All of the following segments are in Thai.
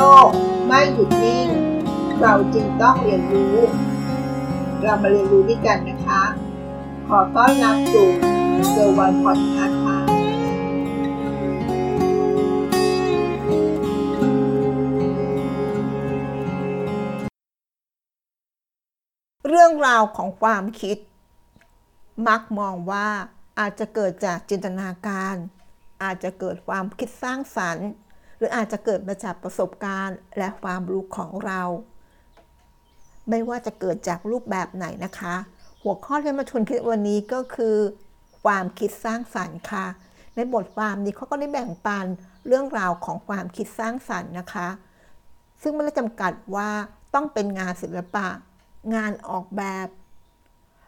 ลกไม่หยุดนิ่ง เราจึงต้องเรียนรู้ เรามาเรียนรู้ด้วยกันนะคะ ขอต้อนรับสู่เซอร์วันพอดคาส์ค่ะเรื่องราวของความคิด มักมองว่าอาจจะเกิดจากจินตนาการ อาจจะเกิดความคิดสร้างสรรค์ หรืออาจจะเกิดมาจากประสบการณ์และความรู้ของเรา ไม่ว่าจะเกิดจากรูปแบบไหนนะคะ หัวข้อที่มาชวนคิดวันนี้ก็คือ ความคิดสร้างสรรค์ค่ะ ในบทความนี้เขาก็ได้แบ่งปันเรื่องราวของความคิดสร้างสรรค์นะคะ ซึ่งไม่ได้จำกัดว่าต้องเป็นงานศิลปะ งานออกแบบ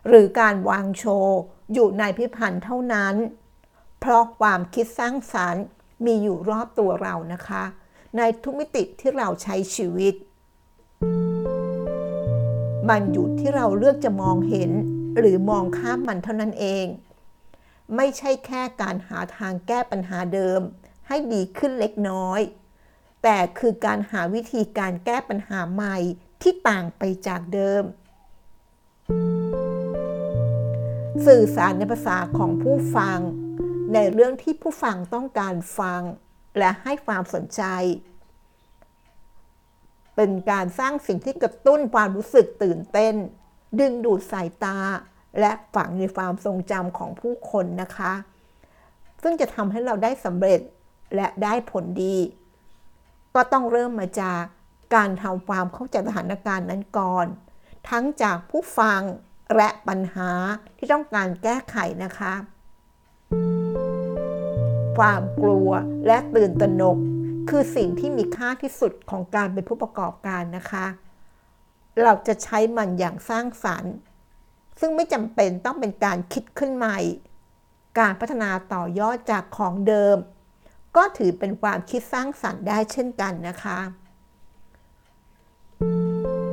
หรือการวางโชว์ อยู่ในพิพันธ์เท่านั้น เพราะความคิดสร้างสรรค์ มีอยู่รอบตัวเรานะคะ ในทุกมิติที่เราใช้ชีวิต มันอยู่ที่เราเลือกจะมองเห็น หรือมองข้ามมันเท่านั้นเอง ไม่ใช่แค่การหาทางแก้ปัญหาเดิม ให้ดีขึ้นเล็กน้อย แต่คือการหาวิธีการแก้ปัญหาใหม่ที่ต่างไปจากเดิม สื่อสารในภาษาของผู้ฟัง ในเรื่องที่ผู้ฟังต้องการฟังและให้ความสนใจ เป็นการสร้างสิ่งที่กระตุ้นความรู้สึกตื่นเต้น ดึงดูดสายตา และฝังในความทรงจำของผู้คนนะคะ ซึ่งจะทำให้เราได้สำเร็จและได้ผลดี ก็ต้องเริ่มมาจากการทำความเข้าใจสถานการณ์นั้นก่อน ทั้งจากผู้ฟังและปัญหาที่ต้องการแก้ไขนะคะ ความกลัวและตื่นตระหนก คือสิ่งที่มีค่าที่สุดของการเป็นผู้ประกอบการนะคะ เราจะใช้มันอย่างสร้างสรรค์ ซึ่งไม่จำเป็นต้องเป็นการคิดขึ้นใหม่ การพัฒนาต่อยอดจากของเดิม ก็ถือเป็นความคิดสร้างสรรค์ได้เช่นกันนะคะ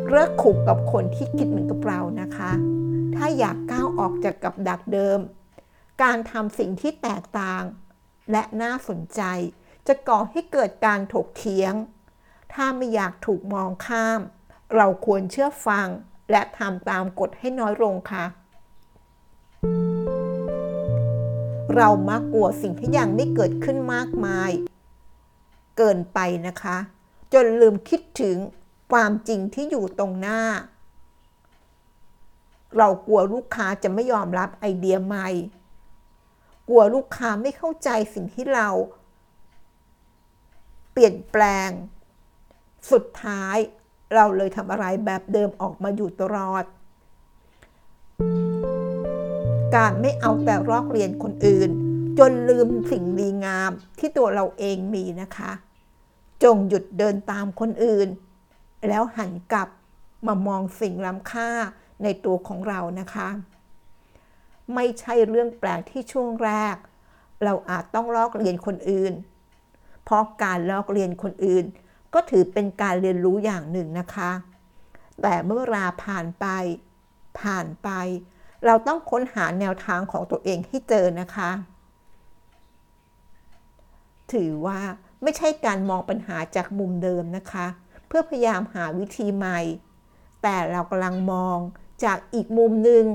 เลิกขุกกับคนที่คิดเหมือนกับเรานะคะ ถ้าอยากก้าวออกจากกับดักเดิม การทำสิ่งที่แตกต่าง และน่าสนใจ จะก่อให้เกิดการถกเถียง ถ้าไม่อยากถูกมองข้าม เราควรเชื่อฟังและทำตามกฎให้น้อยลงค่ะ เรามักกลัวสิ่งที่ยังไม่เกิดขึ้นมากมาย เกินไปนะคะ จนลืมคิดถึงความจริงที่อยู่ตรงหน้า เรากลัวลูกค้าจะไม่ยอมรับไอเดียใหม่ กลัวลูกค้าไม่เข้าใจสิ่งที่เรา เปลี่ยนแปลง สุดท้ายเราเลยทำอะไรแบบเดิมออกมาอยู่ตลอด การไม่เอาแต่รอกเรียนคนอื่น จนลืมสิ่งดีงามที่ตัวเราเองมีนะคะ จงหยุดเดินตามคนอื่น แล้วหันกลับมามองสิ่งล้ำค่าในตัวของเรานะคะ ไม่ใช่เรื่องแปลกที่ช่วงแรก เราอาจต้องลอกเรียนคนอื่น เพราะการลอกเรียนคนอื่น ก็ถือเป็นการเรียนรู้อย่างหนึ่งนะคะ แต่เมื่อเวลาผ่านไป ผ่านไป เราต้องค้นหาแนวทางของตัวเองให้เจอนะคะ ถือว่าไม่ใช่การมองปัญหาจากมุมเดิมนะคะ เพื่อพยายามหาวิธีใหม่ แต่เรากำลังมองจากอีกมุมหนึ่ง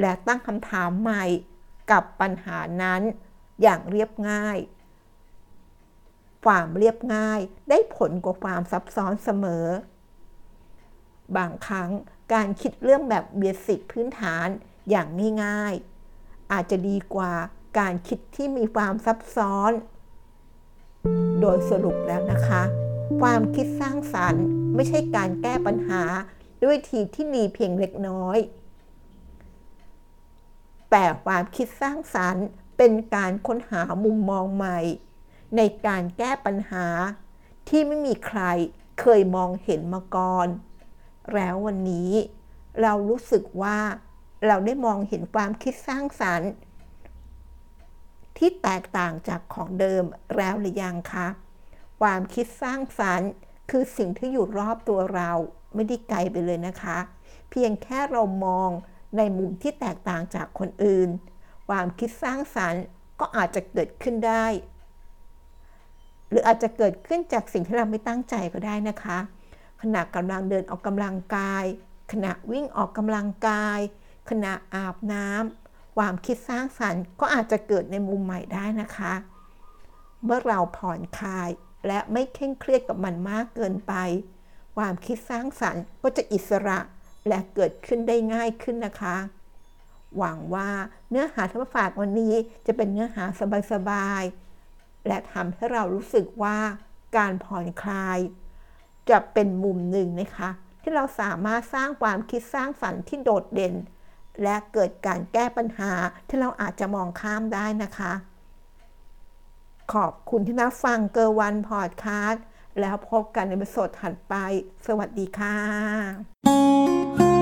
และตั้งคำถามใหม่กับปัญหานั้นอย่างเรียบง่าย ความเรียบง่ายได้ผลกว่าความซับซ้อนเสมอ บางครั้งการคิดเรื่องแบบเบสิกพื้นฐานอย่างง่ายๆ อาจจะดีกว่าการคิดที่มีความซับซ้อน โดยสรุปแล้วนะคะ ความคิดสร้างสารรค์ไม่ใช่การแก้ปัญหาด้วยทีที่ดีเพียงเล็กน้อย แต่ความคิดสร้างสารรค์เป็นการค้นหามุมมองใหม่ ในการแก้ปัญหา ที่ไม่มีใครเคยมองเห็นมาก่อน แล้ววันนี้เรารู้สึกว่าเราได้มองเห็นความคิดสร้างสารรค์ ที่แตกต่างจากของเดิมแล้วหรือยังคะความคิดสร้างสรรค์ คือสิ่งที่อยู่รอบตัวเราไม่ได้ไกลไปเลยนะคะ เพียงแค่เรามอง ในมุมที่แตกต่างจากคนอื่น ความคิดสร้างสรรค์ก็อาจจะเกิดขึ้นได้ หรืออาจจะเกิดขึ้นจากสิ่งที่เราไม่ตั้งใจก็ได้นะคะ ขณะกำลังเดินออกกำลังกาย ขณะวิ่งออกกำลังกาย ขณะอาบน้ำความคิดสร้างสรรค์ ก็อาจจะเกิดในมุมใหม่ได้นะคะ เมื่อเราผ่อนคลายและไม่เคร่งเครียดกับมันมากเกินไป ความคิดสร้างสรรค์ก็จะอิสระ และเกิดขึ้นได้ง่ายขึ้นนะคะ หวังว่าเนื้อหาที่มาฝากวันนี้จะเป็นเนื้อหาสบายๆ และทำให้เรารู้สึกว่าการผ่อนคลาย จะเป็นมุมหนึ่งนะคะ ที่เราสามารถสร้างความคิดสร้างสรรค์ที่โดดเด่น และเกิดการแก้ปัญหาที่เราอาจจะมองข้ามได้นะคะ ขอบคุณที่รับฟังเกอร์วันพอดคาสต์ แล้วพบกันในบทสดถัดไป สวัสดีค่ะ